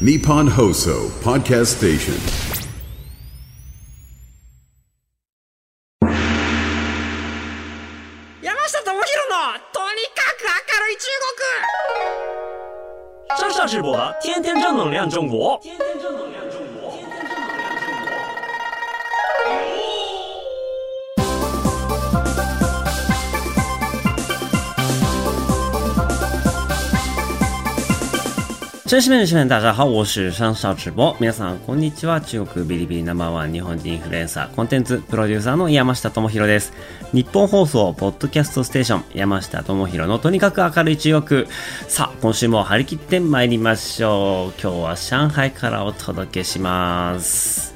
Nippon Hoso Podcast Station. 山下智博のとにかく明るい中山下直播的天天正能量中国。真实面的学员，大家好，我是上少直播。皆さんこんにちは。中国ビリビリナンバーワン日本人インフルエンサー、コンテンツプロデューサーの山下智博です。日本放送ポッドキャストステーション山下智博のとにかく明るい中国。さあ、今週も張り切って参りましょう。今日は上海からお届けします。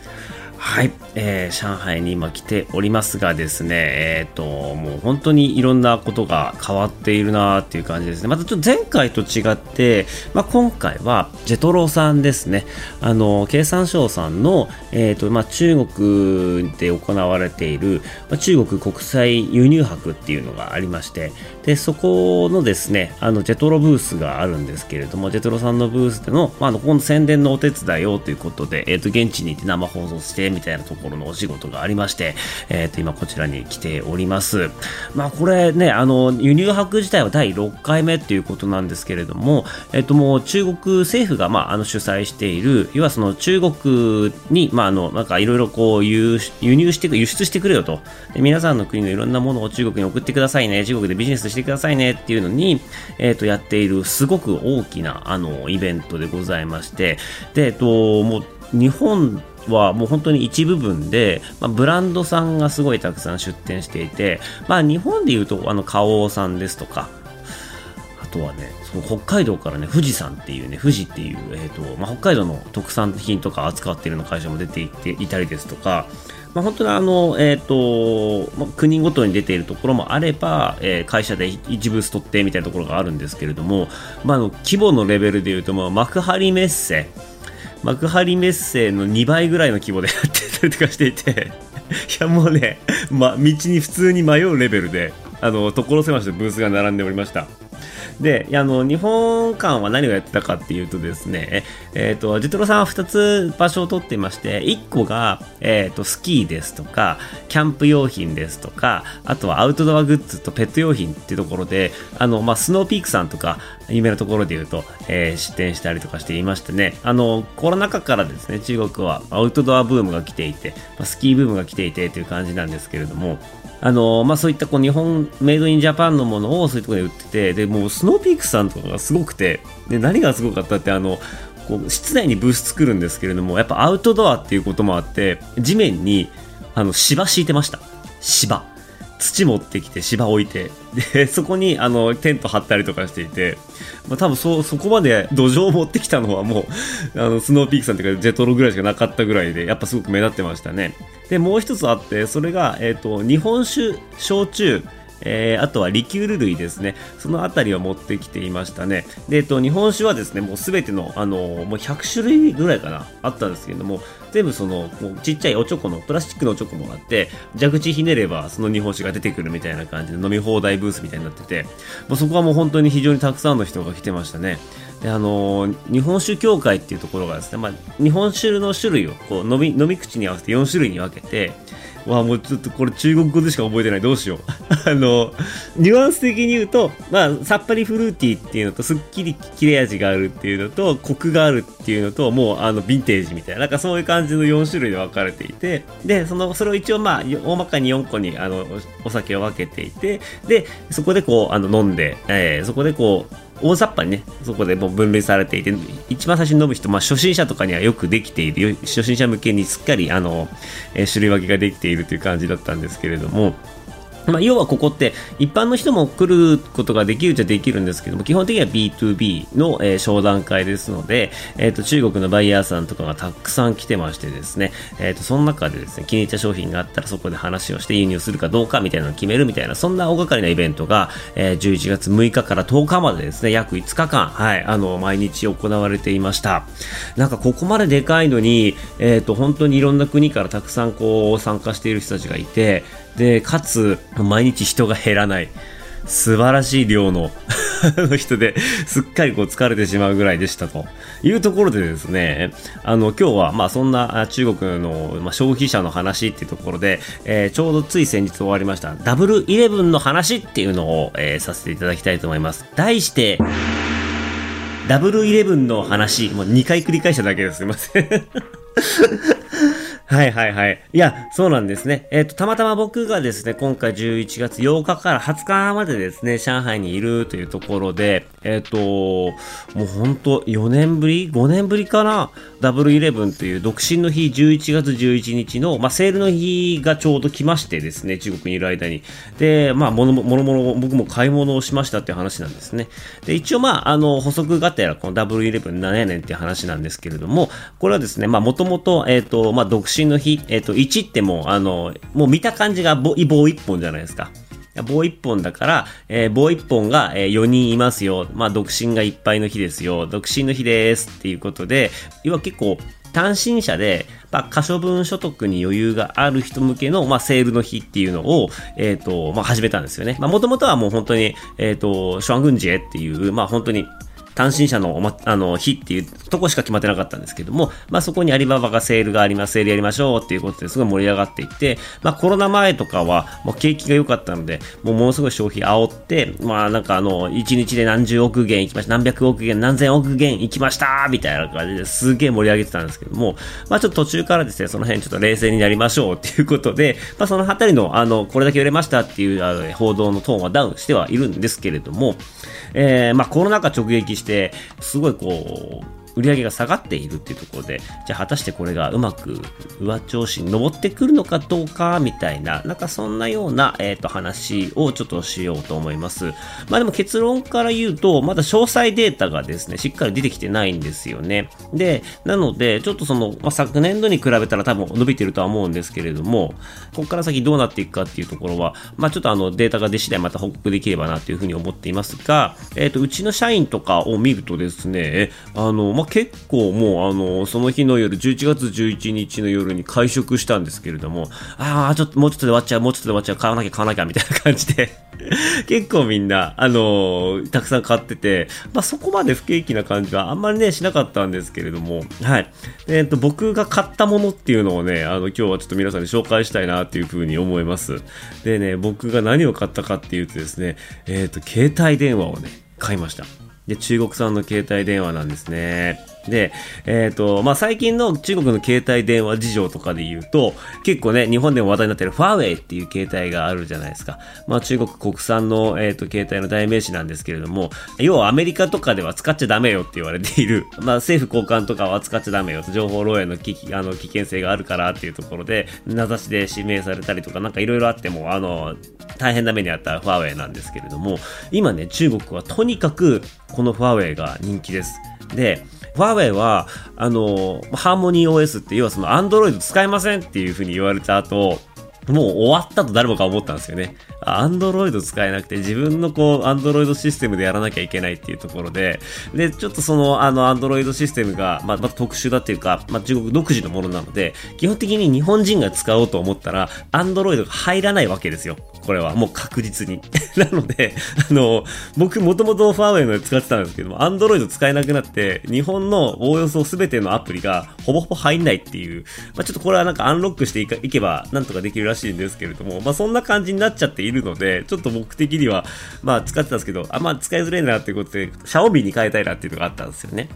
はい、えー上海に今来ておりますがですね、えっ、と、もう本当にいろんなことが変わっているなっていう感じですね。またちょっと前回と違って、まあ、今回はジェトロさんですね。あの、経産省さんの、えっ、と、まあ、中国で行われている、まあ、中国国際輸入博っていうのがありまして、で、そこのですね、あの、ジェトロブースがあるんですけれども、ジェトロさんのブースでの、まあ、の、この宣伝のお手伝いをということで、えっ、と、現地に行って生放送して、みたいなところこのお仕事がありまして、えっ、と、今こちらに来ております。まあ、これね、あの、輸入博自体は第6回目っていうことなんですけれども、えっ、と、もう中国政府が、まあ、あの、主催している、要はその中国に、まあ、あの、なんかいろいろこう、輸輸入してく、輸出してくれよと。で皆さんの国のいろんなものを中国に送ってくださいね、中国でビジネスしてくださいねっていうのに、えっ、と、やっているすごく大きな、あの、イベントでございまして、で、えっ、と、もう、日本はもう本当に一部分で、まあ、ブランドさんがすごいたくさん出店していて、まあ、日本でいうと、あの、花王さんですとか、あとはね、その北海道からね、富士山っていうね、富士っていう、えっ、と、まあ、北海道の特産品とか扱っているような会社も出ていていたりですとか、まあ、本当にあの、えっ、と、まあ、国ごとに出ているところもあれば、えー会社で一部ス取ってみたいなところがあるんですけれども、まあ、あの、規模のレベルでいうと、まあ、幕張メッセ、幕張メッセの2倍ぐらいの規模でやってたりとかしていて、いやもうね、ま、道に普通に迷うレベルで、あの、所狭しとブースが並んでおりました。で、あの、日本館は何をやってたかっていうとですね、えっ、と、ジトロさんは2つ場所を取っていまして、1個が、えっ、と、スキーですとか、キャンプ用品ですとか、あとはアウトドアグッズとペット用品っていうところで、あの、まあ、スノーピークさんとか、有名なところで言うと、えー出店したりとかしていましてね、あの、コロナ禍からですね、中国はアウトドアブームが来ていて、まあスキーブームが来ていてという感じなんですけれども、あのまあ、そういったこう日本メイドインジャパンのものをそういうところで売っててでもうスノーピークさんとかがすごくてで何がすごかったってあのこう室内にブース作るんですけれどもやっぱアウトドアっていうこともあって地面にあの芝敷いてました。芝。土持ってきて芝置いてで そこにあのテント張ったりとかしていて、まあ、多分そそこまで土壌を持ってきたのはもうあのスノーピークさんというかジェトロぐらいしかなかったぐらいでやっぱすごく目立ってましたねでもう一つあってそれが、えー、と日本酒焼酎えーあとはリキュール類ですね。そのあたりを持ってきていましたね。で、えっと、日本酒はですね、もうすべての、あのもう100種類ぐらいかな、あったんですけれども、全部その、もうちっちゃいおちょこの、プラスチックのおちょこもあって、蛇口ひねればその日本酒が出てくるみたいな感じで飲み放題ブースみたいになってて、もうそこはもう本当に非常にたくさんの人が来てましたね。であのー日本酒協会っていうところがですね、まあ、日本酒の種類をこう飲み飲み口に合わせて4種類に分けてわあもうちょっとこれ中国語でしか覚えてない。どうしよう。あのニュアンス的に言うと、まあ、さっぱりフルーティーっていうのとすっきり切れ味があるっていうのとコクがあるっていうのともうあのヴィンテージみたいな。なんかそういう感じの4種類で分かれていて。でそのそれを一応まあ大まかに4個にあのおお酒を分けていて。でそこでこうあの飲んで、えーそこでこう大雑把にね、そこでもう分類されていて、一番最初に飲む人、まあ、初心者とかにはよくできている、初心者向けにすっかり、あの、えー種類分けができているという感じだったんですけれども、まあ、要はここって一般の人も来ることができるっちゃできるんですけども基本的には B2B の、えー商談会ですので、えー、と中国のバイヤーさんとかがたくさん来てましてですね、えー、とその中でですね気に入った商品があったらそこで話をして輸入するかどうかみたいなのを決めるみたいなそんな大掛かりなイベントが、えー11月6日から10日までですね約5日間、はい、あの毎日行われていました。なんかここまででかいのに、えー、と本当にいろんな国からたくさんこう参加している人たちがいてでかつ毎日人が減らない素晴らしい量の人ですっかりこう疲れてしまうぐらいでしたというところでですね、あの今日はまあそんな中国の、ま、消費者の話っていうところで、えー、ちょうどつい先日終わりましたダブルイレブンの話っていうのを、えー、させていただきたいと思います。題して、ダブルイレブンの話、もう2回繰り返しただけです。すいませんはいはいはい。いや、そうなんですね。えっ、ー、と、たまたま僕がですね、今回11月8日から20日までですね、上海にいるというところで、えっ、ー、と、もうほんと4年ぶり ?5 年ぶりかな？ダブルイレブンという独身の日11月11日の、まあ、セールの日がちょうど来ましてですね、中国にいる間に。で、まあ、ものものも僕も買い物をしましたっていう話なんですね。で、一応まあ、あの、補足がてらこのダブルイレブン何やねんっていう話なんですけれども、これはですね、まあ、もともと、えっ、ー、と、まあ、独身身の日、えっ、と、1ってもう、あの、もう見た感じが棒1本じゃないですか。棒1本だから、えー、棒1本が、えー、4人いますよ。まあ、独身がいっぱいの日ですよ。独身の日ですっていうことで、要は結構、単身者で、まあ、可処分所得に余裕がある人向けの、まあ、セールの日っていうのを、えっ、ー、と、まあ、始めたんですよね。まあ、もともとはもう本当に、えっ、ー、と、シュワングンジエっていう、まあ、本当に、単身者のお、ま、あの日っていうとこしか決まってなかったんですけども、まあ、そこにアリババがセールがあります、セールやりましょうっていうことですごい盛り上がっていって、まあ、コロナ前とかはもう景気が良かったので、もうものすごい消費煽って、まあなんかあの、1日で何十億元行きました、何百億元、何千億元行きましたみたいな感じですげえ盛り上げてたんですけども、まあちょっと途中からですね、その辺ちょっと冷静になりましょうっていうことで、まあそのあたりの、あの、これだけ売れましたっていう報道のトーンはダウンしてはいるんですけれども、えー、まあコロナ禍直撃して、すごいこう、売り上げが下がっているっていうところで、じゃあ果たしてこれがうまく上調子に登ってくるのかどうかみたいな、なんかそんなような、えっ、ー、と話をちょっとしようと思います。まあでも結論から言うと、まだ詳細データがですね、しっかり出てきてないんですよね。で、なので、ちょっとその、まあ、昨年度に比べたら多分伸びてるとは思うんですけれども、ここから先どうなっていくかっていうところは、まあちょっとあのデータが出次第また報告できればなというふうに思っていますが、えっ、ー、と、うちの社員とかを見るとですね、あの、まあ結構もうあの、その日の夜、11月11日の夜に会食したんですけれども、ああ、ちょっともうちょっとで終わっちゃう、もうちょっとで終わっちゃう、買わなきゃ買わなきゃみたいな感じで 結構みんな、あの、たくさん買ってて、まあ、そこまで不景気な感じはあんまりね、しなかったんですけれども、はい。えっ、と、僕が買ったものっていうのをね、あの、今日はちょっと皆さんに紹介したいなっていうふうに思います。でね、僕が何を買ったかっていうとですね、えっ、と、携帯電話をね、買いました。で、中国産の携帯電話なんですね。で、えっ、ー、と、まあ、最近の中国の携帯電話事情とかで言うと、結構ね、日本でも話題になっているファーウェイっていう携帯があるじゃないですか。まあ、中国国産の、えっ、ー、と、携帯の代名詞なんですけれども、要はアメリカとかでは使っちゃダメよって言われている、まあ、政府交換とかは使っちゃダメよ、情報漏洩の危機あの危険性があるからっていうところで、名指しで指名されたりとか、なんかいろいろあっても、あの、大変な目にあったファーウェイなんですけれども、今ね、中国はとにかくこのファーウェイが人気です。で、ファーウェイは、あの、ハーモニー OS って、要はそのアンドロイド使えませんっていうふうに言われた後、もう終わったと誰もが思ったんですよね。アンドロイド使えなくて自分のこう、アンドロイドシステムでやらなきゃいけないっていうところで、で、ちょっとその、あの、アンドロイドシステムが、まあ、ま特殊だっていうか、まあ、中国独自のものなので、基本的に日本人が使おうと思ったら、アンドロイドが入らないわけですよ。これはもう確実に。なので、あの、僕もともとファーウェイので使ってたんですけども、アンドロイド使えなくなって、日本のおおよそ全てのアプリがほぼほぼ入んないっていう、まあ、ちょっとこれはなんかアンロックしていけばなんとかできるらしいんですけれども、まあ、そんな感じになっちゃっているので、ちょっと僕的には、まあ使ってたんですけど、あんま使いづらいなってことで、シャオミに変えたいなっていうのがあったんですよね。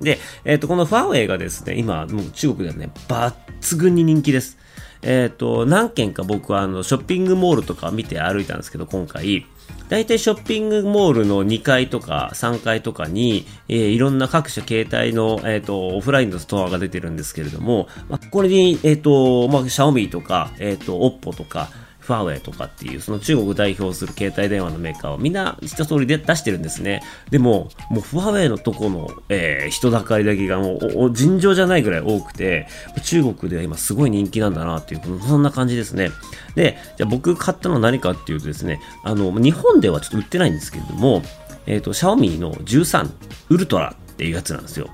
で、えっ、ー、と、このファーウェイがですね、今、もう中国ではね、抜群に人気です。えっ、ー、と、何件か僕はあの、ショッピングモールとか見て歩いたんですけど、今回、大体ショッピングモールの2階とか3階とかに、えー、いろんな各社携帯の、えっ、ー、と、オフラインのストアが出てるんですけれども、まあ、これに、えっ、ー、と、まあ、シャオミとか、えっ、と、オッポとか、ファーウェイとかっていう、その中国代表する携帯電話のメーカーをみんな一通りで出してるんですね。でも、もうファーウェイのとこの、えー、人だかりだけがもう尋常じゃないぐらい多くて、中国では今すごい人気なんだなっていう、そんな感じですね。で、じゃあ僕買ったのは何かっていうとですね、あの、日本ではちょっと売ってないんですけれども、えっ、ー、と、シャオミの13ウルトラっていうやつなんですよ。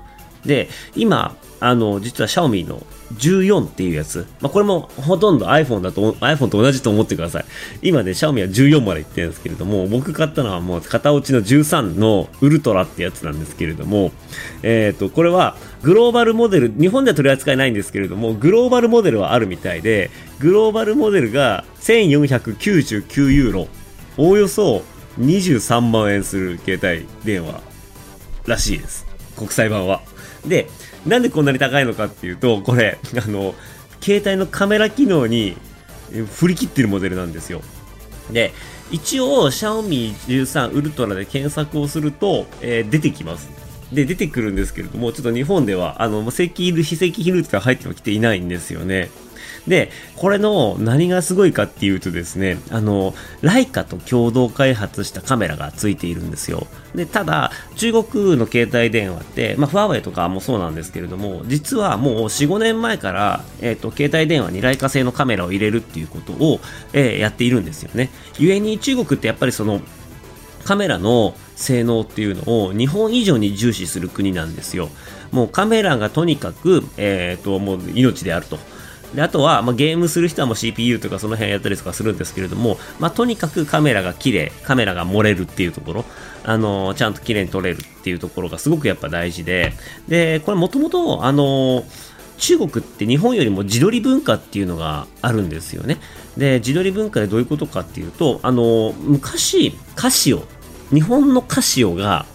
で、今、あの、実はシャオミの14っていうやつ。まあ、これもほとんど iPhone だと、iPhone と同じと思ってください。今ね、シャオミは14までいってるんですけれども、僕買ったのはもう片落ちの13のウルトラってやつなんですけれども、えっ、と、これはグローバルモデル、日本では取り扱いないんですけれども、グローバルモデルはあるみたいで、グローバルモデルが1499ユーロ、おおよそ23万円する携帯電話らしいです。国際版は。で、なんでこんなに高いのかっていうと、これ、あの、携帯のカメラ機能に振り切ってるモデルなんですよ。で、一応、シャオミ13ウルトラで検索をすると、えー出てきます。で、出てくるんですけれども、ちょっと日本では、あの、正規、非正規ヒルートが入ってはきていないんですよね。で、これの何がすごいかっていうとですね、あの、ライカと共同開発したカメラがついているんですよ。で、ただ、中国の携帯電話って、まあ、ファーウェイとかもそうなんですけれども、実はもう4、5年前から、えっ、と、携帯電話にライカ製のカメラを入れるっていうことを、えーやっているんですよね。故に中国ってやっぱりその、カメラの性能っていうのを日本以上に重視する国なんですよ。もうカメラがとにかく、えっ、と、もう命であると。であとは、まあ、ゲームする人はもう CPU とかその辺やったりとかするんですけれども、まあ、とにかくカメラが綺麗、カメラが漏れるっていうところ、あのちゃんと綺麗に撮れるっていうところがすごくやっぱ大事で、で、これもともと、あの中国って日本よりも自撮り文化っていうのがあるんですよね。で、自撮り文化でどういうことかっていうと、あの昔、カシオ、日本のカシオが、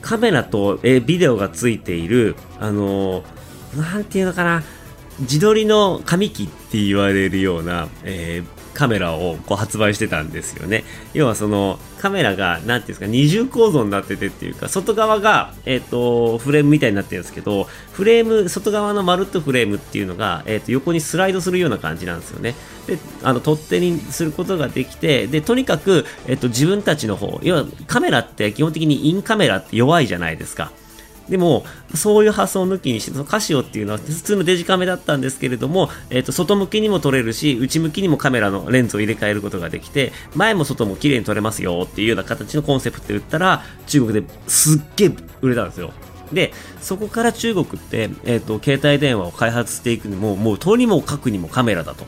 カメラと、えビデオがついている、あのなんていうのかな、自撮りの紙機って言われるような、えーカメラをこう発売してたんですよね。要はそのカメラが、なんていうんですか、二重構造になっててっていうか、外側が、えっ、と、フレームみたいになってるんですけど、フレーム、外側のまるっとフレームっていうのが、えっ、と、横にスライドするような感じなんですよね。で、あの、取っ手にすることができて、で、とにかく、えっ、と、自分たちの方、要はカメラって基本的にインカメラって弱いじゃないですか。でも、そういう発想を抜きにして、そのカシオっていうのは普通のデジカメだったんですけれども、えっ、と、外向きにも撮れるし、内向きにもカメラのレンズを入れ替えることができて、前も外も綺麗に撮れますよっていうような形のコンセプトで売ったら、中国ですっげえ売れたんですよ。で、そこから中国って、えっ、と、携帯電話を開発していくにも、もうとにもかくにもカメラだと。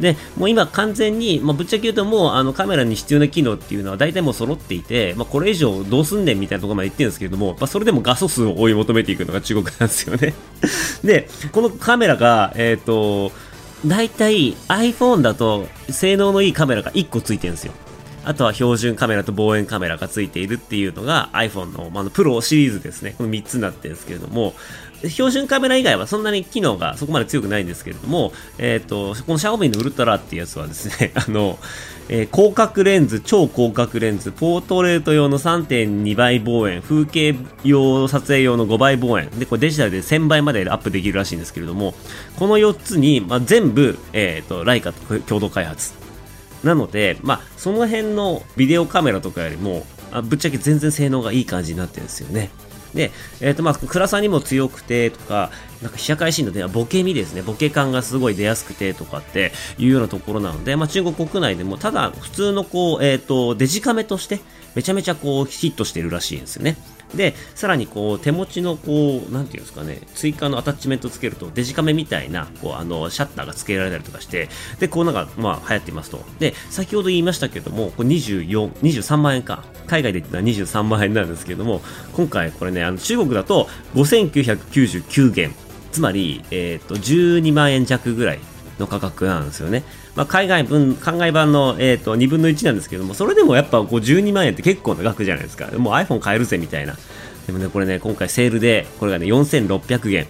で、もう今完全に、まあ、ぶっちゃけ言うともうあのカメラに必要な機能っていうのは大体もう揃っていて、まあ、これ以上どうすんねんみたいなところまで言ってるんですけれども、まあ、それでも画素数を追い求めていくのが中国なんですよね。で、このカメラが、えっ、と、大体 iPhone だと性能のいいカメラが1個ついてるんですよ。あとは標準カメラと望遠カメラがついているっていうのが iPhone の,、ま、あのプロシリーズですね。この3つになってるんですけれども、標準カメラ以外はそんなに機能がそこまで強くないんですけれども、えっ、と、この Xiaomi のウルトラっていうやつはですね、あの、えー広角レンズ、超広角レンズ、ポートレート用の3.2倍望遠、風景用撮影用の5倍望遠、で、これデジタルで1000倍までアップできるらしいんですけれども、この4つに、まあ、全部、えっ、と、ライカと共同開発。なので、まあ、その辺のビデオカメラとかよりも、あぶっちゃけ全然性能がいい感じになってるんですよね。で、えっ、と、まあ、暗さにも強くてとか、なんか被写界深度ではボケ身ですね、ボケ感がすごい出やすくてとかっていうようなところなので、まあ、中国国内でも、ただ、普通のこう、えっ、と、デジカメとして、めちゃめちゃこう、ヒットしてるらしいんですよね。で、さらにこう、手持ちのこう、なんていうんですかね、追加のアタッチメントつけると、デジカメみたいな、こう、あの、シャッターが付けられたりとかして、で、こうなんか、まあ、流行っていますと。で、先ほど言いましたけども、これ24、23万円か。海外で言ったら23万円なんですけども、今回これね、あの、中国だと5999元。つまり、えっ、と、12万円弱ぐらいの価格なんですよね。まあ、海外分、海外版の、えー、と2分の1なんですけども、それでもやっぱこう12万円って結構な額じゃないですか。もう iPhone 買えるぜみたいな。でもね、これね、今回セールで、これがね、4600元。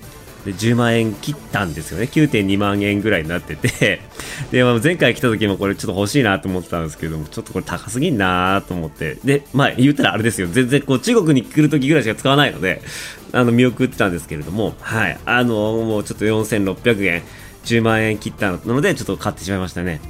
で、10万円切ったんですよね。9.2万円ぐらいになってて。で、まあ、前回来た時もこれちょっと欲しいなと思ってたんですけども、ちょっとこれ高すぎんなと思って。で、まあ、言ったらあれですよ。全然こう、中国に来る時ぐらいしか使わないので、あの、見送ってたんですけれども、はい。あの、もうちょっと4600円。10万円切ったので、ちょっと買ってしまいましたね。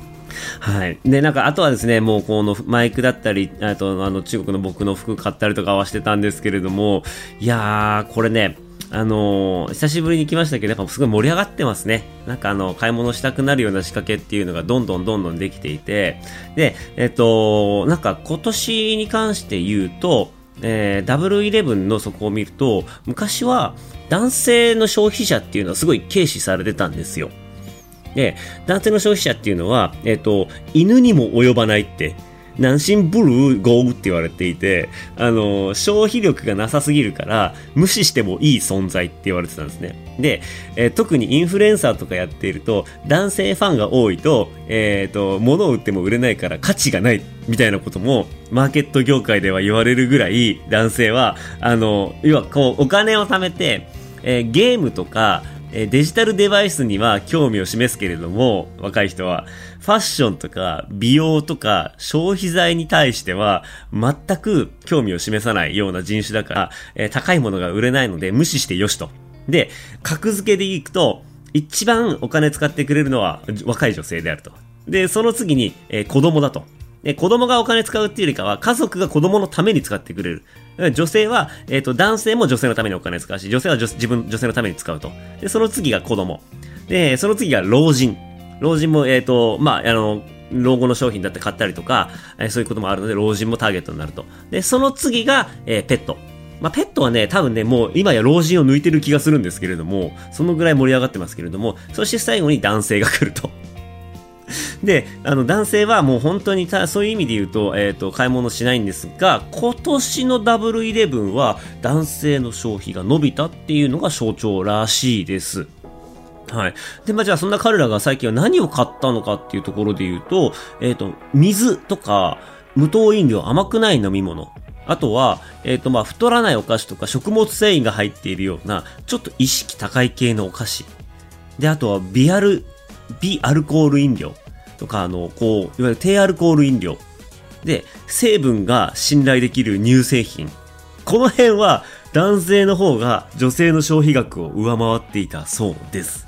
はい。で、なんか、あとはですね、もうこのマイクだったり、あと、あの、中国の僕の服買ったりとかはしてたんですけれども、いやー、これね、あのー久しぶりに来ましたけど、やっぱすごい盛り上がってますね。なんかあの、買い物したくなるような仕掛けっていうのがどんどんどんどんできていて、で、えっと、なんか今年に関して言うと、えー、ダブルイレブンのそこを見ると、昔は男性の消費者っていうのはすごい軽視されてたんですよ。で、男性の消費者っていうのは、えっ、と、犬にも及ばないって南進ブルーゴーって言われていて、あの、消費力がなさすぎるから、無視してもいい存在って言われてたんですね。で、えー、特にインフルエンサーとかやっていると、男性ファンが多いと、えっ、ー、と、物を売っても売れないから価値がないみたいなことも、マーケット業界では言われるぐらい、男性は、あの、要はこう、お金を貯めて、えー、ゲームとか、えデジタルデバイスには興味を示すけれども、若い人は、ファッションとか美容とか消費財に対しては全く興味を示さないような人種だから、え、高いものが売れないので無視してよしと。で、格付けでいくと、一番お金使ってくれるのは若い女性であると。で、その次に、えー、子供だと。で、子供がお金使うっていうよりかは、家族が子供のために使ってくれる。女性は、えっ、ー、と、男性も女性のためにお金使うし、女性は自分、女性のために使うと。で、その次が子供。で、その次が老人。老人も、えっ、ー、と、まあ、あの、老後の商品だって買ったりとか、えー、そういうこともあるので、老人もターゲットになると。で、その次が、え、ペット。まあ、ペットはね、多分ね、もう今や老人を抜いてる気がするんですけれども、そのぐらい盛り上がってますけれども、そして最後に男性が来ると。で、あの、男性はもう本当にた、そういう意味で言うと、えっ、ー、と、買い物しないんですが、今年のダブルイレブンは男性の消費が伸びたっていうのが象徴らしいです。はい。で、まあ、じゃあそんな彼らが最近は何を買ったのかっていうところで言うと、えっ、ー、と、水とか、無糖飲料、甘くない飲み物。あとは、えっ、ー、と、まあ、太らないお菓子とか食物繊維が入っているような、ちょっと意識高い系のお菓子。で、あとは、ビアル、ビアルコール飲料。とか、あの、こう、いわゆる低アルコール飲料。で、成分が信頼できる乳製品。この辺は男性の方が女性の消費額を上回っていたそうです。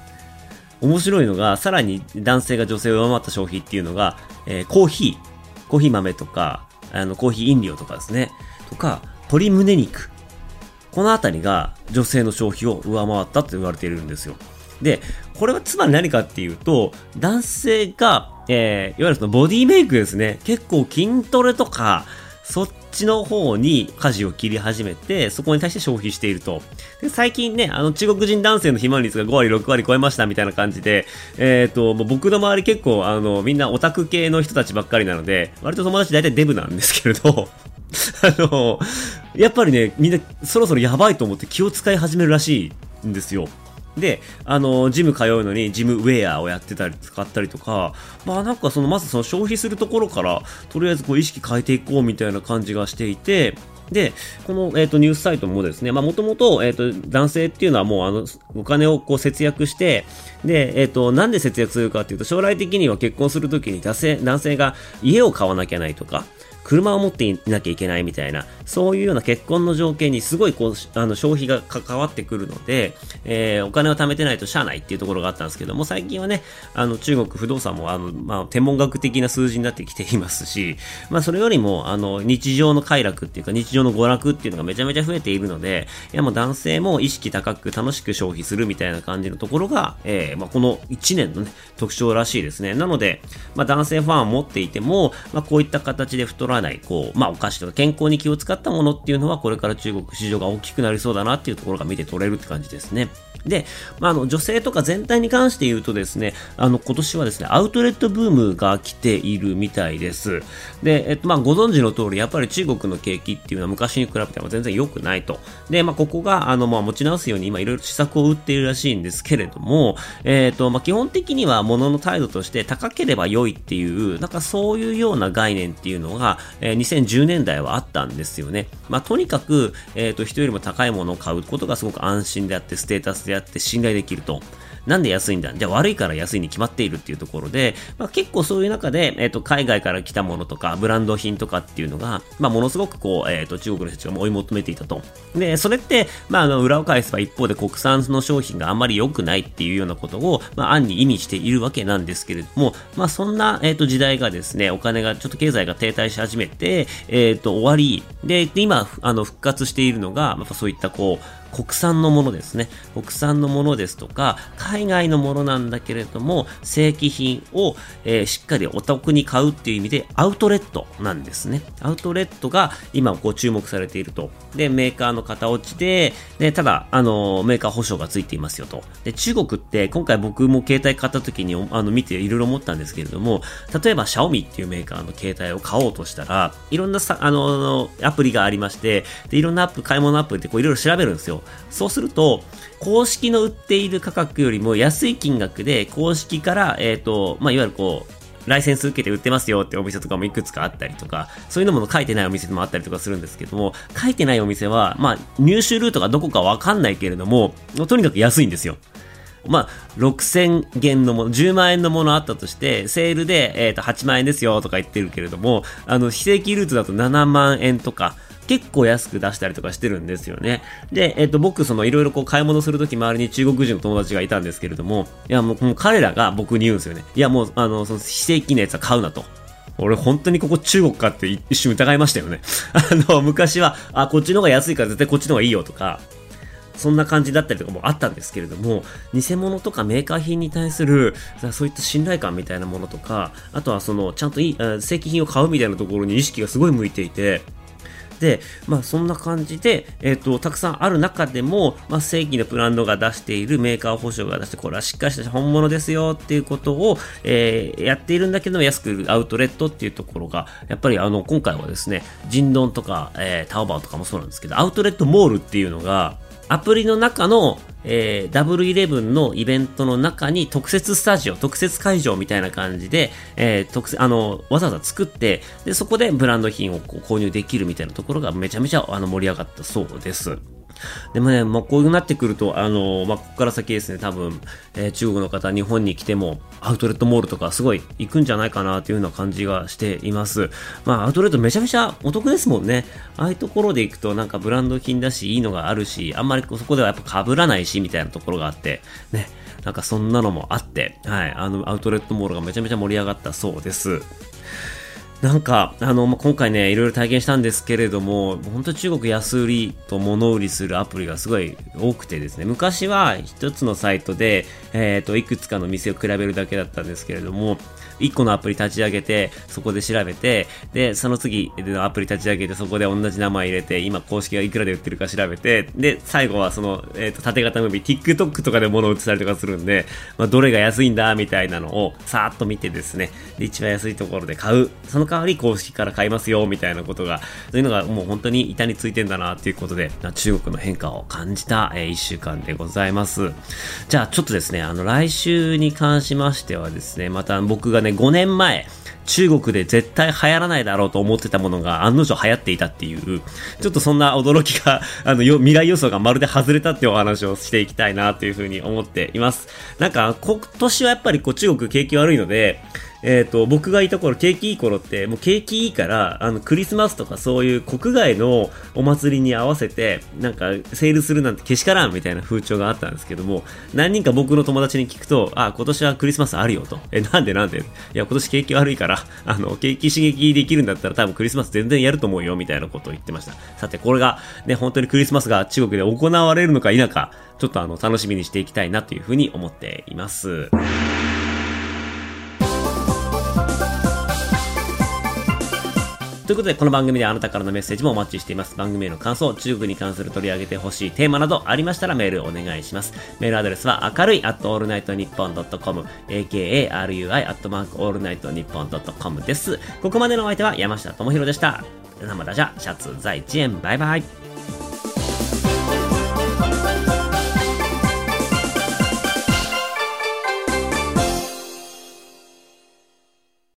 面白いのが、さらに男性が女性を上回った消費っていうのが、えー、コーヒー、コーヒー豆とか、あの、コーヒー飲料とかですね。とか、鶏胸肉。このあたりが女性の消費を上回ったと言われているんですよ。で、これはつまり何かっていうと、男性がえー、いわゆるそのボディメイクですね。結構筋トレとか、そっちの方に舵を切り始めて、そこに対して消費していると。で最近ね、あの中国人男性の肥満率が5割、6割超えましたみたいな感じで、えっ、ー、と、僕の周り結構、あの、みんなオタク系の人たちばっかりなので、割と友達大体デブなんですけれど、あの、やっぱりね、みんなそろそろやばいと思って気を使い始めるらしいんですよ。で、あの、ジム通うのにジムウェアをやってたり、使ったりとか、まあなんかその、まずその消費するところから、とりあえずこう意識変えていこうみたいな感じがしていて、で、この、えっ、ー、と、ニュースサイトもですね、まあ、もともと、えっ、ー、と、男性っていうのはもう、あの、お金をこう節約して、で、えっ、ー、と、なんで節約するかっていうと、将来的には結婚するときに男性、男性が家を買わなきゃないとか、車を持っていなきゃいけないみたいな、そういうような結婚の条件にすごいこう、あの、消費が関わってくるので、えー、お金を貯めてないとしゃあないっていうところがあったんですけども、最近はね、あの、中国不動産も、あの、まあ、天文学的な数字になってきていますし、まあ、それよりも、あの、日常の快楽っていうか、日常の娯楽っていうのがめちゃめちゃ増えているので、いや、もう男性も意識高く楽しく消費するみたいな感じのところが、えー、まあ、この1年のね、特徴らしいですね。なので、まあ、男性ファンを持っていても、まあ、こういった形で太らない、こう、まあ、お菓子とか健康に気を使ったものっていうのはこれから中国市場が大きくなりそうだなっていうところが見て取れるって感じですね。で、まあ、あの、女性とか全体に関して言うとですね、あの、今年はですね、アウトレットブームが来ているみたいです。で、えっと、まあ、ご存知の通り、やっぱり中国の景気っていうのは昔に比べても全然良くないと。で、まあ、ここが、あの、まあ、持ち直すように今いろいろ施策を打っているらしいんですけれども、えっと、まあ、基本的には物の態度として高ければ良いっていう、なんかそういうような概念っていうのが、えー、2010年代はあったんですよね。まあ、とにかく、えっと、人よりも高いものを買うことがすごく安心であって、ステータスであって信頼できると。なんで安いんだ？じゃあ悪いから安いに決まっているっていうところで、まあ、結構そういう中で、えっ、ー、と、海外から来たものとか、ブランド品とかっていうのが、まあ、ものすごくこう、えっ、ー、と、中国の人たちが追い求めていたと。で、それって、まあ、あの、裏を返せば一方で国産の商品があんまり良くないっていうようなことを、まあ、暗に意味しているわけなんですけれども、まあ、そんな、えっ、ー、と、時代がですね、お金が、ちょっと経済が停滞し始めて、えっ、と、終わり、で、今、あの、復活しているのが、まあ、そういったこう、国産のものですね。国産のものですとか、海外のものなんだけれども、正規品を、えー、しっかりお得に買うっていう意味で、アウトレットなんですね。アウトレットが今ご注目されていると。で、メーカーの型落ちで、で、ただ、あの、メーカー保証がついていますよと。で、中国って今回僕も携帯買った時にあの見ていろいろ思ったんですけれども、例えば、シャオミっていうメーカーの携帯を買おうとしたら、いろんなさ、あの、アプリがありまして、で、いろんなアップ、買い物アプリってこういろいろ調べるんですよ。そうすると、公式の売っている価格よりも安い金額で、公式から、えっ、ー、と、まあ、いわゆるこう、ライセンス受けて売ってますよってお店とかもいくつかあったりとか、そういうのも書いてないお店もあったりとかするんですけども、書いてないお店は、まあ、入手ルートがどこかわかんないけれども、とにかく安いんですよ。まあ、6000元のもの、10万円のものあったとして、セールで、えっ、ー、と、8万円ですよとか言ってるけれども、あの、非正規ルートだと7万円とか、結構安く出したりとかしてるんですよね。で、えっ、と、僕、その、いろいろこう買い物するとき周りに中国人の友達がいたんですけれども、いや、もう、もう彼らが僕に言うんですよね。いや、もう、あの、その、非正規のやつは買うなと。俺本当にここ中国かって一瞬疑いましたよね。あの、昔は、あ、こっちの方が安いから絶対こっちの方がいいよとか、そんな感じだったりとかもあったんですけれども、偽物とかメーカー品に対する、そういった信頼感みたいなものとか、あとはその、ちゃんといい、正規品を買うみたいなところに意識がすごい向いていて、で、まあそんな感じで、えっ、ー、と、たくさんある中でも、まあ正規のブランドが出しているメーカー保証が出して、これはしっかりした本物ですよっていうことを、えー、やっているんだけど安く売るアウトレットっていうところが、やっぱりあの、今回はですね、ジンドンとか、えー、タオバオとかもそうなんですけど、アウトレットモールっていうのが、アプリの中の、えー、ダブルイレブンのイベントの中に特設スタジオ、特設会場みたいな感じで、えー、特あの、わざわざ作って、で、そこでブランド品をこう購入できるみたいなところがめちゃめちゃあの盛り上がったそうです。でもね、まあ、こういうなってくると、あのまあ、ここから先ですね、多分、えー、中国の方、日本に来ても、アウトレットモールとかすごい行くんじゃないかなというような感じがしています。まあ、アウトレットめちゃめちゃお得ですもんね。ああいうところで行くと、なんかブランド品だし、いいのがあるし、あんまりそこではやっぱ被らないし、みたいなところがあって、ね、なんかそんなのもあって、はい、あの、アウトレットモールがめちゃめちゃ盛り上がったそうです。なんか、あの、まあ、今回ね、いろいろ体験したんですけれども、本当中国安売りと物売りするアプリがすごい多くてですね、昔は一つのサイトで、えっ、ー、と、いくつかの店を比べるだけだったんですけれども、1個のアプリ立ち上げて、そこで調べて、で、その次のアプリ立ち上げて、そこで同じ名前入れて、今公式がいくらで売ってるか調べて、で、最後はその、えっ、ー、と、縦型ムービー、TikTok とかで物を売ってたりとかするんで、まあ、どれが安いんだ、みたいなのを、さーっと見てですね、で、一番安いところで買う。その代わり公式から買いますよ、みたいなことが、そういうのがもう本当に板についてんだな、っていうことで、中国の変化を感じた、えー、1週間でございます。じゃあ、ちょっとですね、あの、来週に関しましてはですね、また僕がね、5年前、中国で絶対流行らないだろうと思ってたものが案の定流行っていたっていう、ちょっとそんな驚きが、あの、未来予想がまるで外れたっていうお話をしていきたいなというふうに思っています。なんか、今年はやっぱりこう中国景気悪いので、えっ、ー、と、僕がいた頃、景気いい頃って、もう景気いいから、あの、クリスマスとかそういう国外のお祭りに合わせて、なんか、セールするなんてけしからんみたいな風潮があったんですけども、何人か僕の友達に聞くと、あ、今年はクリスマスあるよと。え、なんでなんで？いや、今年景気悪いから、あの、景気刺激できるんだったら多分クリスマス全然やると思うよ、みたいなことを言ってました。さて、これが、ね、本当にクリスマスが中国で行われるのか否か、ちょっとあの、楽しみにしていきたいなというふうに思っています。ということで、この番組であなたからのメッセージもお待ちしています。番組への感想、中国に関する取り上げてほしいテーマなどありましたらメールお願いします。メールアドレスは明るいアットオールナイトニッポンドットコム、akarui アットマークオールナイトニッポンドットコムです。ここまでのお相手は山下智博でした。那么大家下次再见，拜拜。